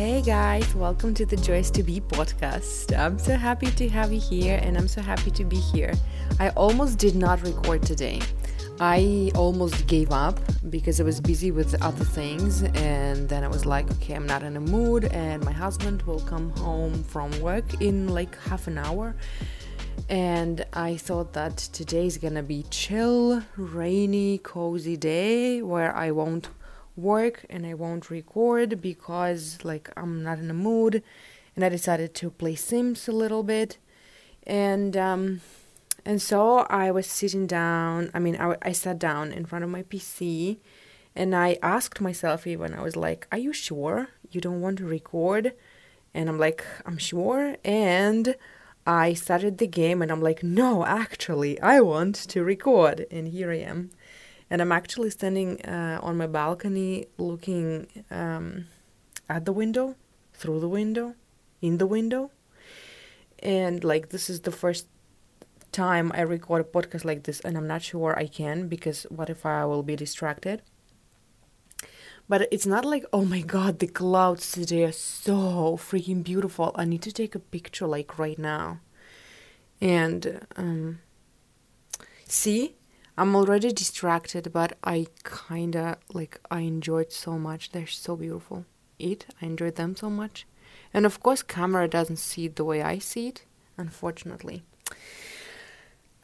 Hey guys, welcome to the Joyous to Be podcast. I'm so happy to have you here and I'm so happy to be here. I almost did not record today. I almost gave up because I was busy with other things and then I was like, okay, I'm not in a mood and my husband will come home from work in like half an hour. And I thought that today is gonna be chill, rainy, cozy day where I won't work and I won't record because like I'm not in a mood. And I decided to play Sims a little bit. And um and so I was sitting down I mean I, I sat down in front of my PC and I asked myself even I was like are you sure you don't want to record? And I'm like I'm sure. And I started the game and I'm like no actually I want to record. And here I am and I'm actually standing uh, on my balcony looking um, at the window, through the window, in the window. And like, this is the first time I record a podcast like this, and I'm not sure I can because what if I will be distracted? But it's not like, oh my god, the clouds today are so freaking beautiful. I need to take a picture like right now. And um, see, I'm already distracted, but I kinda like I enjoyed so much. They're so beautiful. It, I enjoyed them so much. And of course, camera doesn't see it the way I see it, unfortunately.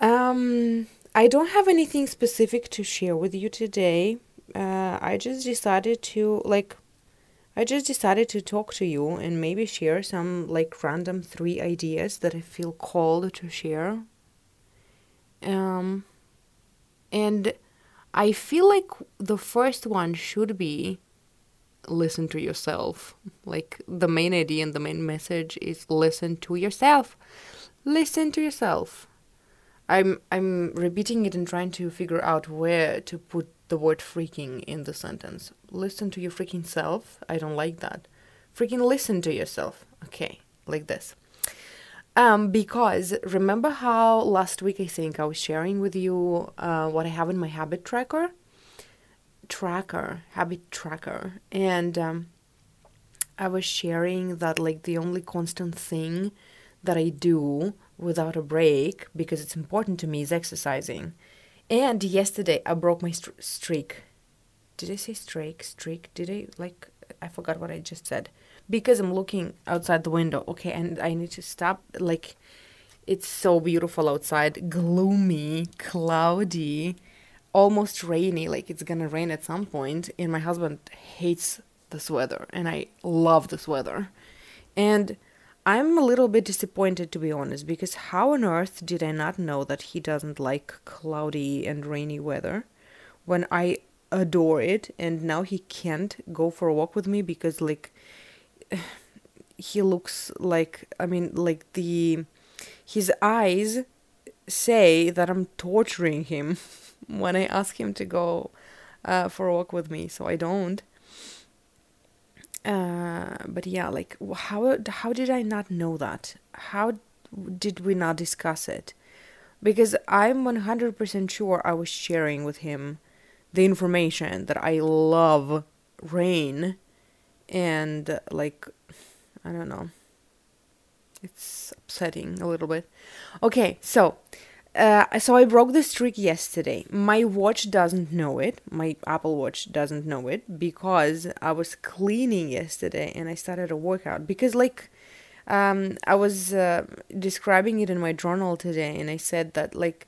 Um, I don't have anything specific to share with you today. Uh, I just decided to like I just decided to talk to you and maybe share some like random three ideas that I feel called to share. Um and I feel like the first one should be listen to yourself. Like the main idea and the main message is listen to yourself. Listen to yourself. I'm I'm repeating it and trying to figure out where to put the word freaking in the sentence. Listen to your freaking self. I don't like that. Freaking listen to yourself. Okay, like this. Um, because remember how last week I think I was sharing with you uh, what I have in my habit tracker? Tracker, habit tracker. And um, I was sharing that like the only constant thing that I do without a break because it's important to me is exercising. And yesterday I broke my st- streak. Did I say streak? Streak? Did I like I forgot what I just said because I'm looking outside the window. Okay, and I need to stop. Like, it's so beautiful outside, gloomy, cloudy, almost rainy. Like it's gonna rain at some point. And my husband hates this weather, and I love this weather. And I'm a little bit disappointed to be honest, because how on earth did I not know that he doesn't like cloudy and rainy weather when I adore it and now he can't go for a walk with me because like he looks like I mean like the his eyes say that I'm torturing him when I ask him to go uh, for a walk with me, so I don't. Uh, but yeah, like how how did I not know that? How did we not discuss it? Because I'm 100% sure I was sharing with him the information that I love rain and like I don't know. It's upsetting a little bit. Okay, so uh, so I broke the streak yesterday. My watch doesn't know it. My Apple Watch doesn't know it because I was cleaning yesterday and I started a workout because like um, I was uh, describing it in my journal today and I said that like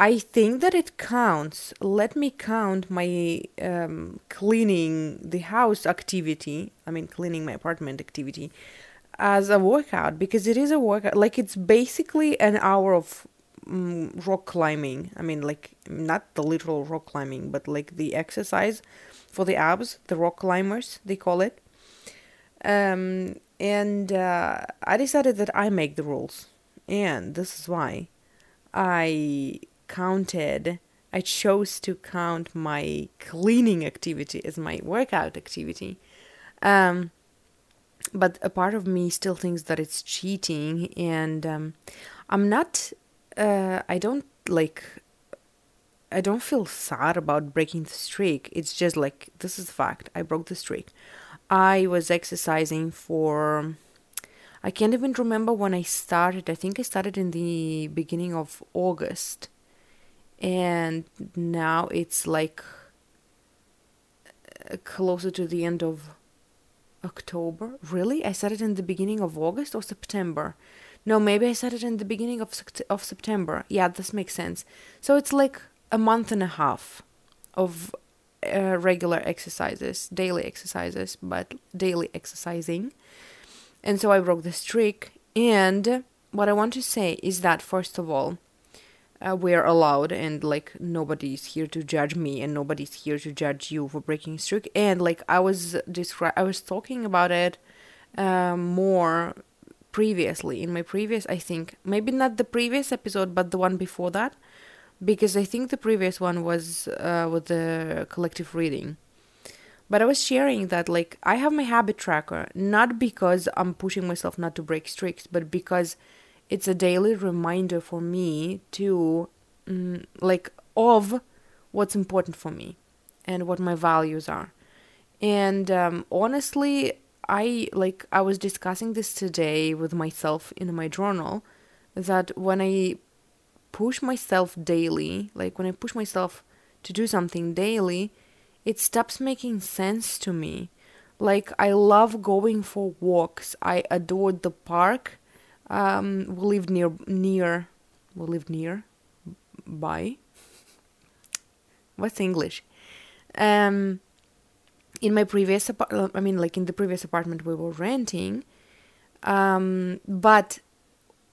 I think that it counts. Let me count my um, cleaning the house activity, I mean, cleaning my apartment activity, as a workout because it is a workout. Like, it's basically an hour of um, rock climbing. I mean, like, not the literal rock climbing, but like the exercise for the abs, the rock climbers, they call it. Um, and uh, I decided that I make the rules. And this is why I counted I chose to count my cleaning activity as my workout activity. Um, but a part of me still thinks that it's cheating, and um, I'm not. Uh, I don't like. I don't feel sad about breaking the streak. It's just like this is fact. I broke the streak. I was exercising for I can't even remember when I started. I think I started in the beginning of August. And now it's like uh, closer to the end of October. Really? I said it in the beginning of August or September? No, maybe I said it in the beginning of of September. Yeah, this makes sense. So it's like a month and a half of uh, regular exercises, daily exercises, but daily exercising. And so I broke the streak. And what I want to say is that, first of all, uh, we're allowed, and like nobody's here to judge me, and nobody's here to judge you for breaking streak. And like I was descri- I was talking about it uh, more previously. In my previous, I think maybe not the previous episode, but the one before that, because I think the previous one was uh, with the collective reading. But I was sharing that like I have my habit tracker not because I'm pushing myself not to break streaks, but because it's a daily reminder for me to mm, like of what's important for me and what my values are. And um, honestly, I like I was discussing this today with myself in my journal that when I push myself daily, like when I push myself to do something daily, it stops making sense to me. Like, I love going for walks. I adored the park. Um, we lived near, near, we lived near, by. What's English? Um, in my previous apartment, I mean, like in the previous apartment we were renting. Um, but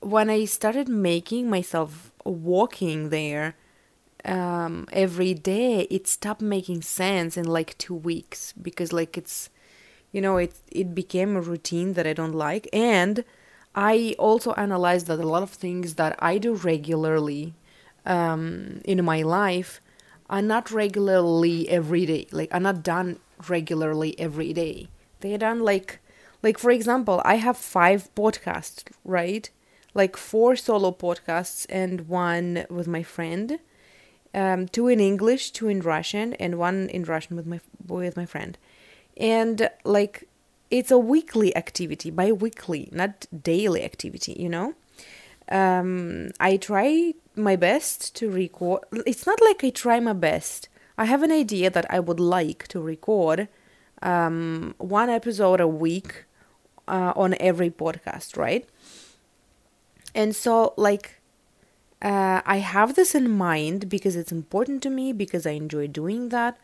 when I started making myself walking there, um, every day, it stopped making sense in like two weeks because like it's, you know, it it became a routine that I don't like, and I also analyzed that a lot of things that I do regularly um, in my life are not regularly every day. Like are not done regularly every day. They are done like like for example, I have five podcasts, right? Like four solo podcasts and one with my friend um, two in English, two in Russian, and one in Russian with my with my friend. And like it's a weekly activity, bi-weekly, not daily activity, you know. Um, I try my best to record. It's not like I try my best. I have an idea that I would like to record um, one episode a week uh, on every podcast, right? And so, like, uh, I have this in mind because it's important to me because I enjoy doing that.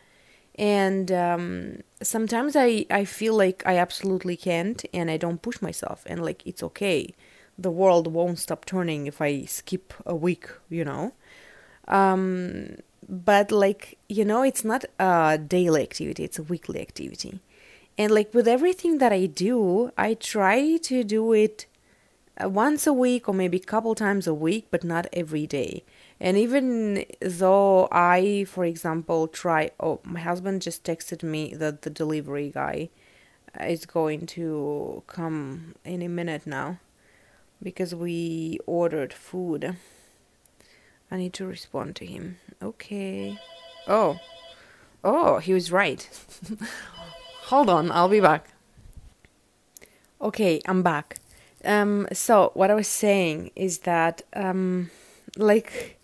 And um, sometimes I, I feel like I absolutely can't and I don't push myself and like it's okay. The world won't stop turning if I skip a week, you know. Um, but like, you know, it's not a daily activity, it's a weekly activity. And like with everything that I do, I try to do it Uh, once a week or maybe a couple times a week, but not every day. And even though I, for example, try, oh, my husband just texted me that the delivery guy is going to come any minute now because we ordered food. I need to respond to him. Okay. Oh. Oh, he was right. Hold on, I'll be back. Okay, I'm back. Um, so what I was saying is that um, like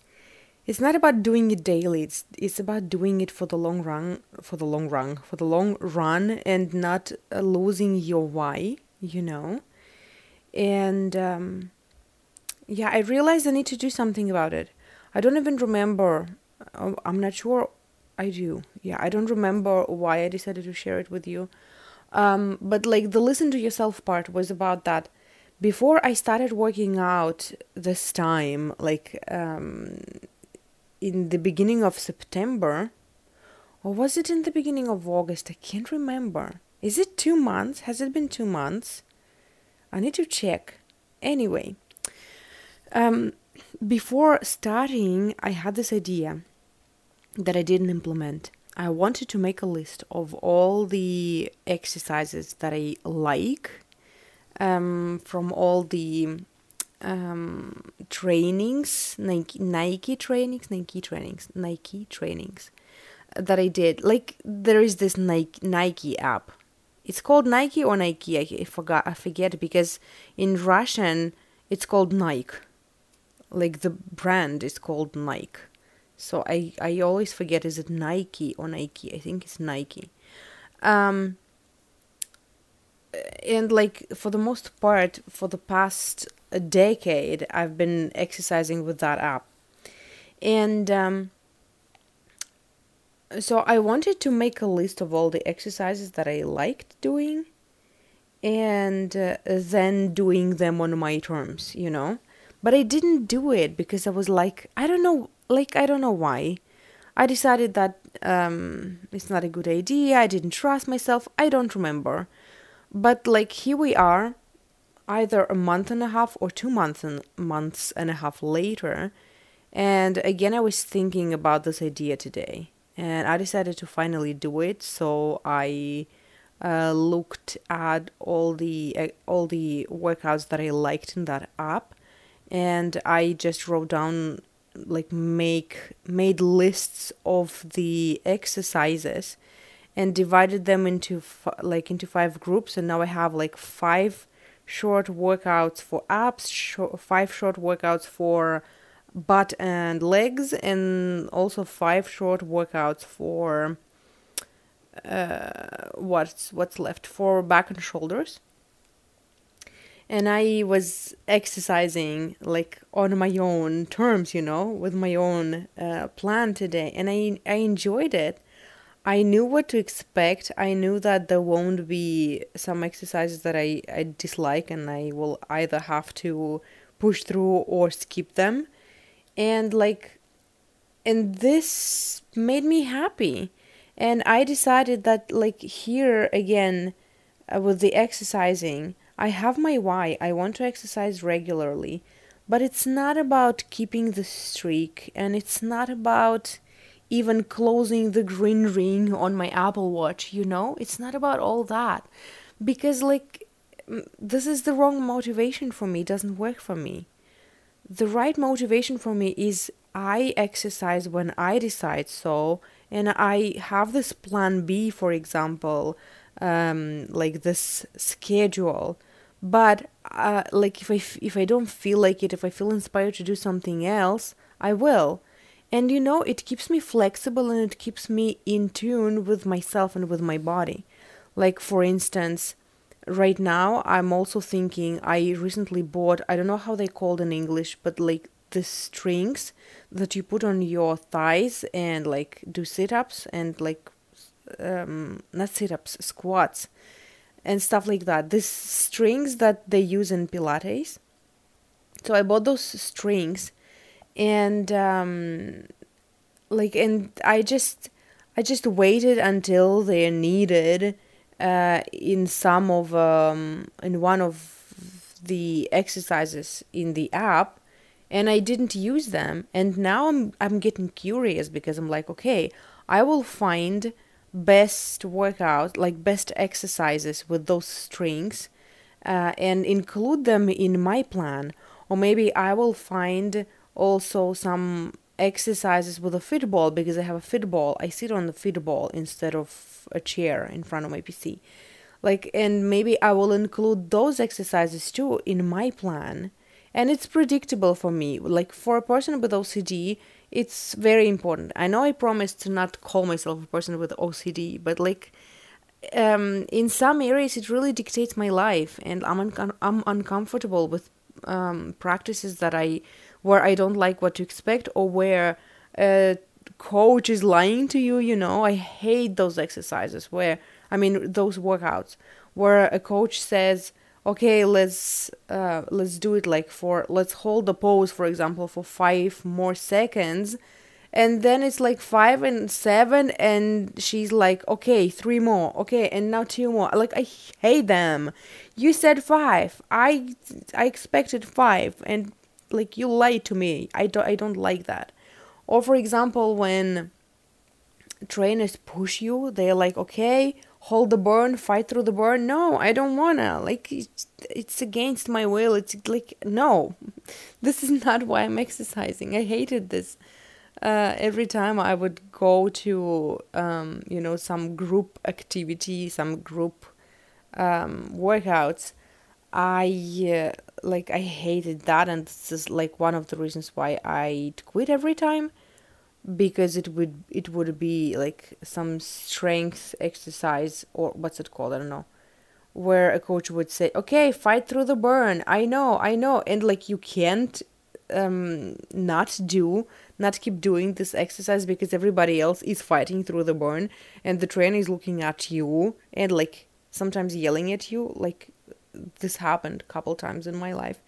it's not about doing it daily. It's it's about doing it for the long run, for the long run, for the long run, and not uh, losing your why. You know, and um, yeah, I realized I need to do something about it. I don't even remember. Uh, I'm not sure. I do. Yeah, I don't remember why I decided to share it with you. Um, but like the listen to yourself part was about that before I started working out this time, like um, in the beginning of September, or was it in the beginning of August? I can't remember. Is it two months? Has it been two months? I need to check. Anyway, um, before starting, I had this idea that I didn't implement. I wanted to make a list of all the exercises that I like um, from all the um, trainings, Nike, Nike trainings, Nike trainings, Nike trainings that I did. Like there is this Nike Nike app. it's called Nike or Nike. I, forgot. I forget because in Russian it's called Nike. Like the brand is called Nike. So I I always forget is it Nike or Nike. I think it's Nike. Um and like for the most part for the past decade I've been exercising with that app. And um so I wanted to make a list of all the exercises that I liked doing and uh, then doing them on my terms, you know. But I didn't do it because I was like, I don't know, like I don't know why. I decided that um, it's not a good idea. I didn't trust myself. I don't remember. But like here we are, either a month and a half or two months and months and a half later, and again I was thinking about this idea today. And I decided to finally do it. So I uh, looked at all the uh, all the workouts that I liked in that app, and I just wrote down like make made lists of the exercises and divided them into f- like into five groups and now i have like five short workouts for abs sh- five short workouts for butt and legs, and also five short workouts for uh, what's what's left for back and shoulders. And I was exercising like on my own terms, you know, with my own uh, plan today, and I I enjoyed it. I knew what to expect. I knew that there won't be some exercises that I, I dislike and I will either have to push through or skip them. And like and this made me happy. And i decided that like here again uh, with the exercising i have my why. I want to exercise regularly. But it's not about keeping the streak and it's not about even closing the green ring on my apple watch you know it's not about all that because like this is the wrong motivation for me it doesn't work for me the right motivation for me is I exercise when I decide so, and I have this plan B, for example, um, like this schedule. But uh, like if I f- if I don't feel like it, if I feel inspired to do something else, I will. And you know, it keeps me flexible and it keeps me in tune with myself and with my body. Like for instance, right now i'm also thinking i recently bought i don't know how they called in english but like the strings that you put on your thighs and like do sit-ups and like um not sit-ups squats and stuff like that these strings that they use in pilates so i bought those strings and um like and i just i just waited until they're needed uh, in some of um, in one of the exercises in the app and I didn't use them. And now I'm I'm getting curious because I'm like okay I will find best workout like best exercises with those strings uh, and include them in my plan. Or maybe I will find also some exercises with a fit ball because I have a fit ball. I sit on the fit ball instead of a chair in front of my PC. Like, and maybe I will include those exercises too in my plan. And it's predictable for me. Like, for a person with OCD, it's very important. I know I promised to not call myself a person with OCD, but like, um, in some areas, it really dictates my life, and I'm, un- I'm uncomfortable with um, practices that I where I don't like what to expect or where a coach is lying to you, you know. I hate those exercises where, I mean, those workouts where a coach says, okay, let's uh, let's do it like for let's hold the pose, for example, for five more seconds. And then it's like five and seven, and she's like, okay, three more, okay, and now two more. Like I hate them. You said five. I I expected five, and like you lied to me. I don't i don't like that. Or for example when trainers push you they're like okay hold the burn fight through the burn. No i don't wanna. Like it's, it's against my will. It's like no. This is not why i'm exercising. I hated this. Uh, every time i would go to um, you know some group activity some group um, workouts, I uh, like I hated that, and this is like one of the reasons why I'd quit every time, because it would it would be like some strength exercise or what's it called? I don't know, where a coach would say, "Okay, fight through the burn." I know, I know, and like you can't um not do not keep doing this exercise because everybody else is fighting through the burn and the trainer is looking at you and like sometimes yelling at you like this happened a couple times in my life.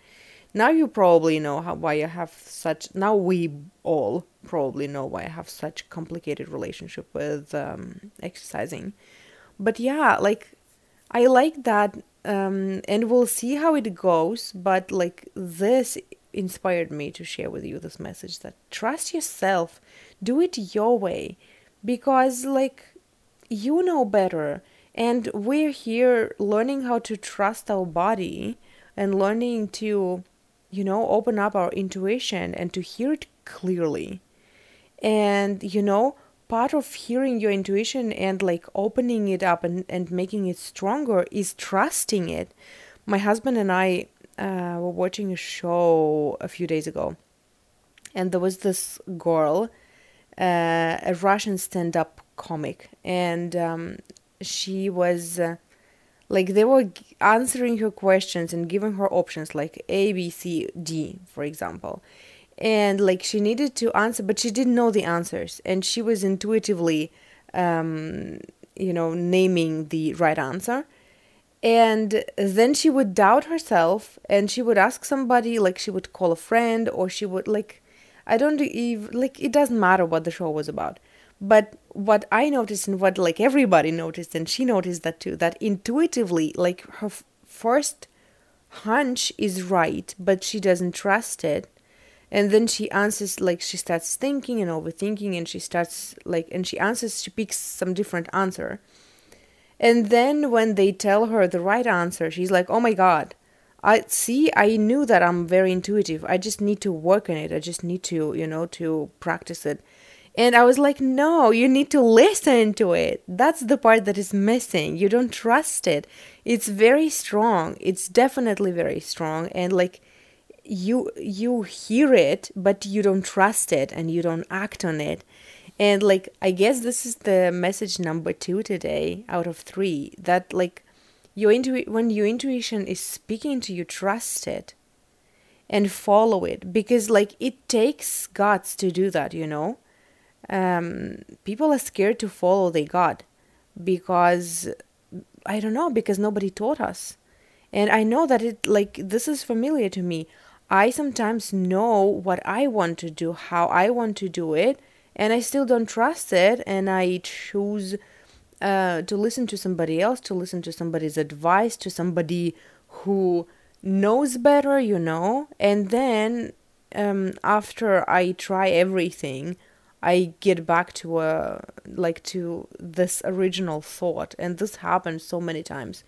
Now you probably know how why i have such now we all probably know why i have such complicated relationship with um, exercising. But yeah like i like that um, and we'll see how it goes but like this inspired me to share with you this message that trust yourself. Do it your way. Because like you know better and we're here learning how to trust our body and learning to, you know, open up our intuition and to hear it clearly. And, you know, part of hearing your intuition and like opening it up and, and making it stronger is trusting it. My husband and I uh, were watching a show a few days ago, and there was this girl, uh, a Russian stand up comic, and um, she was uh, like they were answering her questions and giving her options like A, B, C, D, for example. And like she needed to answer, but she didn't know the answers, and she was intuitively, um, you know, naming the right answer. And then she would doubt herself, and she would ask somebody, like she would call a friend, or she would like, I don't even like it doesn't matter what the show was about but what I noticed and what like everybody noticed, and she noticed that too, that intuitively, like her f- first hunch is right, but she doesn't trust it. And then she answers, like, she starts thinking and overthinking, and she starts, like, and she answers, she picks some different answer. And then when they tell her the right answer, she's like, oh my God, I see, I knew that I'm very intuitive. I just need to work on it. I just need to, you know, to practice it. And I was like, no, you need to listen to it. That's the part that is missing. You don't trust it. It's very strong. It's definitely very strong. And like, you you hear it but you don't trust it and you don't act on it and like i guess this is the message number 2 today out of 3 that like your intu- when your intuition is speaking to you trust it and follow it because like it takes guts to do that you know um, people are scared to follow their God because I don't know because nobody taught us, and I know that it like this is familiar to me. I sometimes know what I want to do, how I want to do it, and I still don't trust it, and I choose uh, to listen to somebody else, to listen to somebody's advice, to somebody who knows better, you know, and then um, after I try everything I get back to a like to this original thought. And this happens so many times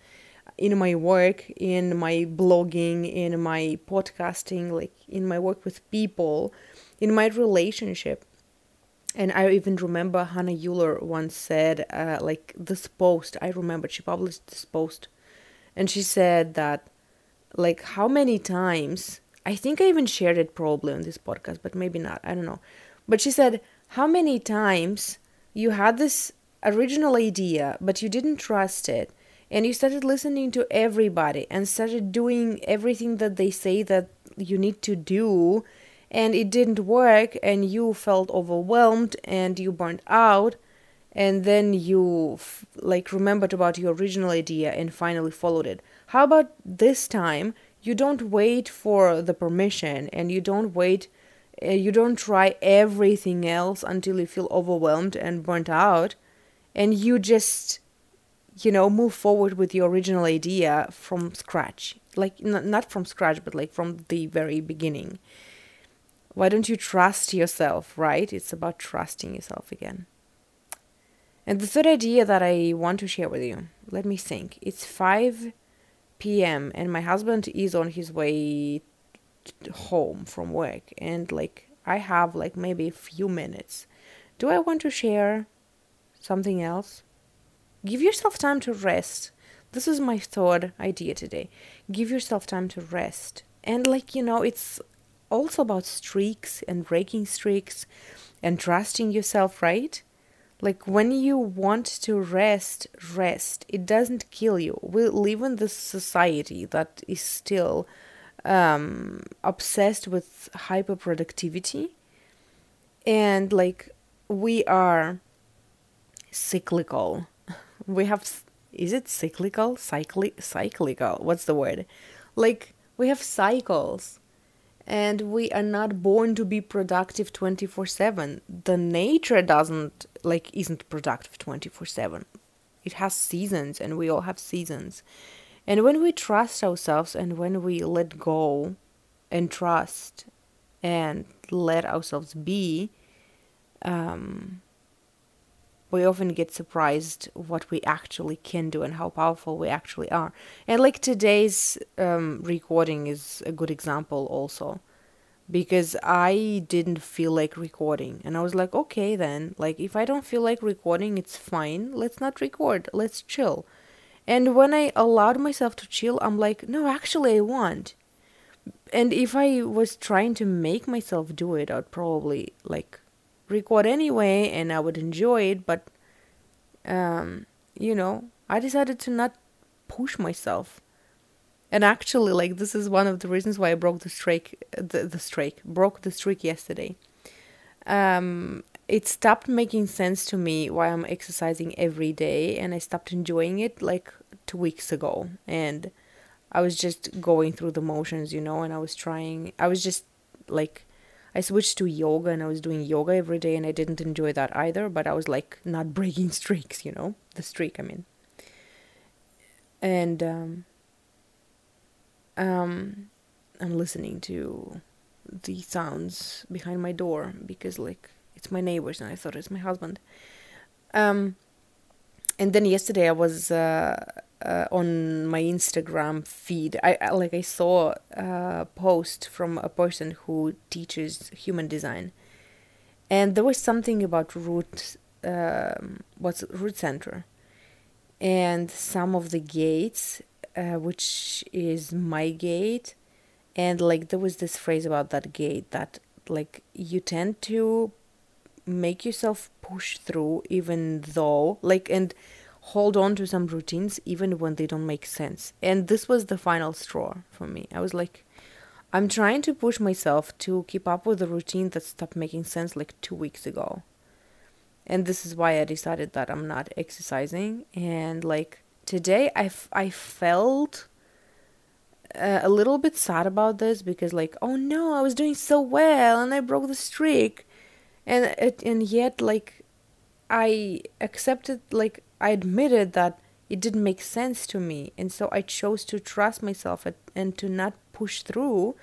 in my work in my blogging in my podcasting like in my work with people in my relationship. And I even remember Hannah Euler once said uh, like this post I remember she published this post. And she said that like how many times I think I even shared it probably on this podcast but maybe not I don't know. But she said how many times you had this original idea, but you didn't trust it, and you started listening to everybody and started doing everything that they say that you need to do, and it didn't work, and you felt overwhelmed and you burned out, and then you f- like remembered about your original idea and finally followed it. How about this time? You don't wait for the permission and you don't wait uh, you don't try everything else until you feel overwhelmed and burnt out and you just you know move forward with your original idea from scratch. Like n- not from scratch but like from the very beginning. Why don't you trust yourself right? It's about trusting yourself again. And the third idea that i want to share with you let me think. It's 5 p.m and my husband is on his way home from work and like I have like maybe a few minutes. Do I want to share something else? Give yourself time to rest. this is my third idea today. Give yourself time to rest. And like, you know, it's also about streaks and breaking streaks and trusting yourself, right? Like when you want to rest, rest. It doesn't kill you. We live in this society that is still um, obsessed with hyper productivity, and like we are cyclical. We have is it cyclical? Cycli- cyclical. What's the word? Like we have cycles and we are not born to be productive 24/7 the nature doesn't like isn't productive 24/7 it has seasons and we all have seasons and when we trust ourselves and when we let go and trust and let ourselves be um, we often get surprised what we actually can do and how powerful we actually are. And like today's um, recording is a good example also because I didn't feel like recording and I was like okay then like if I don't feel like recording it's fine let's not record let's chill. And when I allowed myself to chill I'm like no actually I want. And if I was trying to make myself do it I'd probably like record anyway and I would enjoy it, but um, you know, I decided to not push myself. And actually, like this is one of the reasons why I broke the streak, the, the streak, broke the streak yesterday. Um, it stopped making sense to me why I'm exercising every day, and I stopped enjoying it like two weeks ago. And I was just going through the motions, you know, and I was trying. I was just like I switched to yoga and I was doing yoga every day and I didn't enjoy that either, but I was like not breaking streaks, you know, the streak, I mean. And um, um, I'm listening to the sounds behind my door because like it's my neighbors and I thought it's my husband. Um, and then yesterday I was uh, uh, on my Instagram feed, I, I like I saw a post from a person who teaches human design, and there was something about root, um, what's root center, and some of the gates, uh, which is my gate, and like there was this phrase about that gate that like you tend to make yourself push through even though like and hold on to some routines even when they don't make sense. And this was the final straw for me. I was like, I'm trying to push myself to keep up with the routine that stopped making sense like two weeks ago. And this is why I decided that I'm not exercising. And like today, I, f- I felt uh, a little bit sad about this because like, oh no, I was doing so well and I broke the streak. And it, and yet like I accepted like I admitted that it didn't make sense to me. And so I chose to trust myself and to not push through.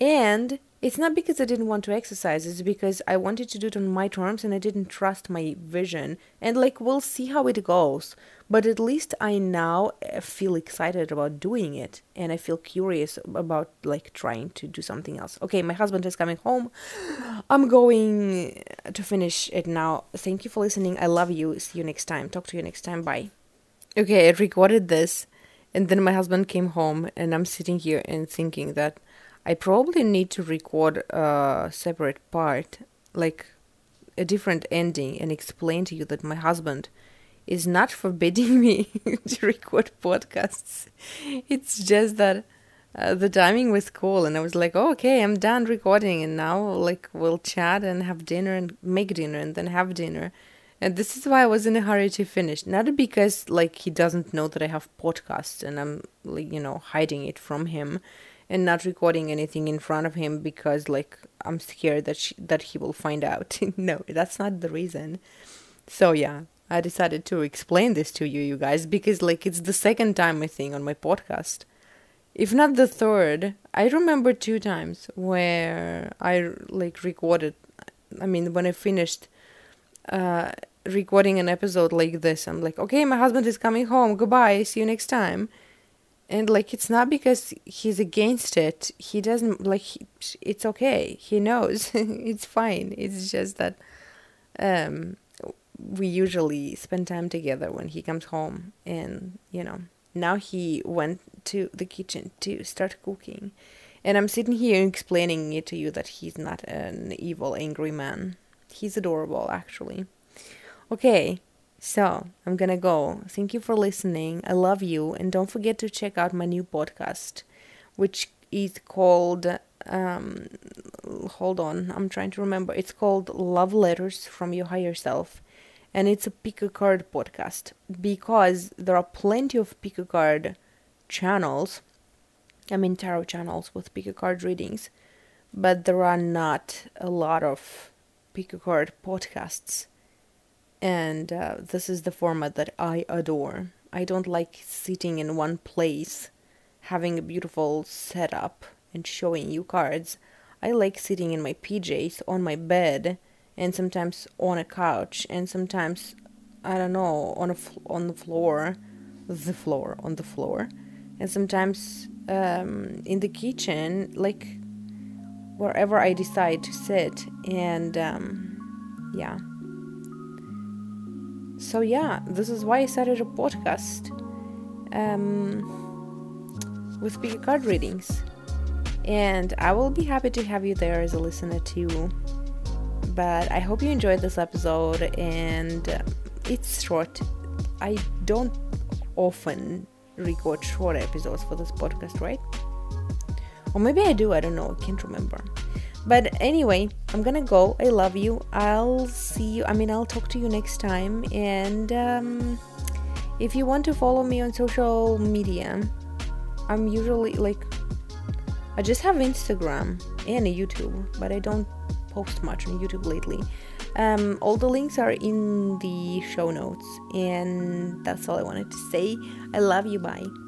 And it's not because I didn't want to exercise, it's because I wanted to do it on my terms and I didn't trust my vision. And like, we'll see how it goes. But at least I now uh, feel excited about doing it and I feel curious about like trying to do something else. Okay, my husband is coming home. I'm going to finish it now. Thank you for listening. I love you. See you next time. Talk to you next time. Bye. Okay, I recorded this and then my husband came home and I'm sitting here and thinking that I probably need to record a separate part, like a different ending, and explain to you that my husband is not forbidding me to record podcasts. It's just that uh, the timing was cool, and I was like, oh, okay, I'm done recording, and now like we'll chat and have dinner and make dinner and then have dinner. And this is why I was in a hurry to finish. Not because like he doesn't know that I have podcasts and I'm like you know hiding it from him and not recording anything in front of him because like I'm scared that she, that he will find out. no, that's not the reason. So yeah, I decided to explain this to you you guys because like it's the second time I think on my podcast. If not the third, I remember two times where I like recorded I mean when I finished uh recording an episode like this, I'm like, "Okay, my husband is coming home. Goodbye. See you next time." and like it's not because he's against it he doesn't like he, it's okay he knows it's fine it's just that um we usually spend time together when he comes home and you know now he went to the kitchen to start cooking. And I'm sitting here explaining it to you that he's not an evil, angry man. He's adorable, actually. Okay, so I'm gonna go. Thank you for listening. I love you. And don't forget to check out my new podcast, which is called. Um, hold on, I'm trying to remember. It's called Love Letters from Your Higher Self. And it's a pick a card podcast because there are plenty of pick a card channels I mean tarot channels with pick a card readings, but there are not a lot of pick a card podcasts. And uh, this is the format that I adore. I don't like sitting in one place, having a beautiful setup and showing you cards. I like sitting in my PJs on my bed and sometimes on a couch and sometimes I don't know on a on the floor, the floor on the floor, and sometimes um, in the kitchen, like wherever I decide to sit, and um, yeah. So yeah, this is why I started a podcast um, with bigger card readings, and I will be happy to have you there as a listener too. But I hope you enjoyed this episode, and it's short. I don't often record short episodes for this podcast, right? Or maybe I do, I don't know, I can't remember. But anyway, I'm gonna go. I love you. I'll see you. I mean, I'll talk to you next time. And um, if you want to follow me on social media, I'm usually like, I just have Instagram and YouTube, but I don't post much on YouTube lately. Um, all the links are in the show notes, and that's all I wanted to say. I love you. Bye.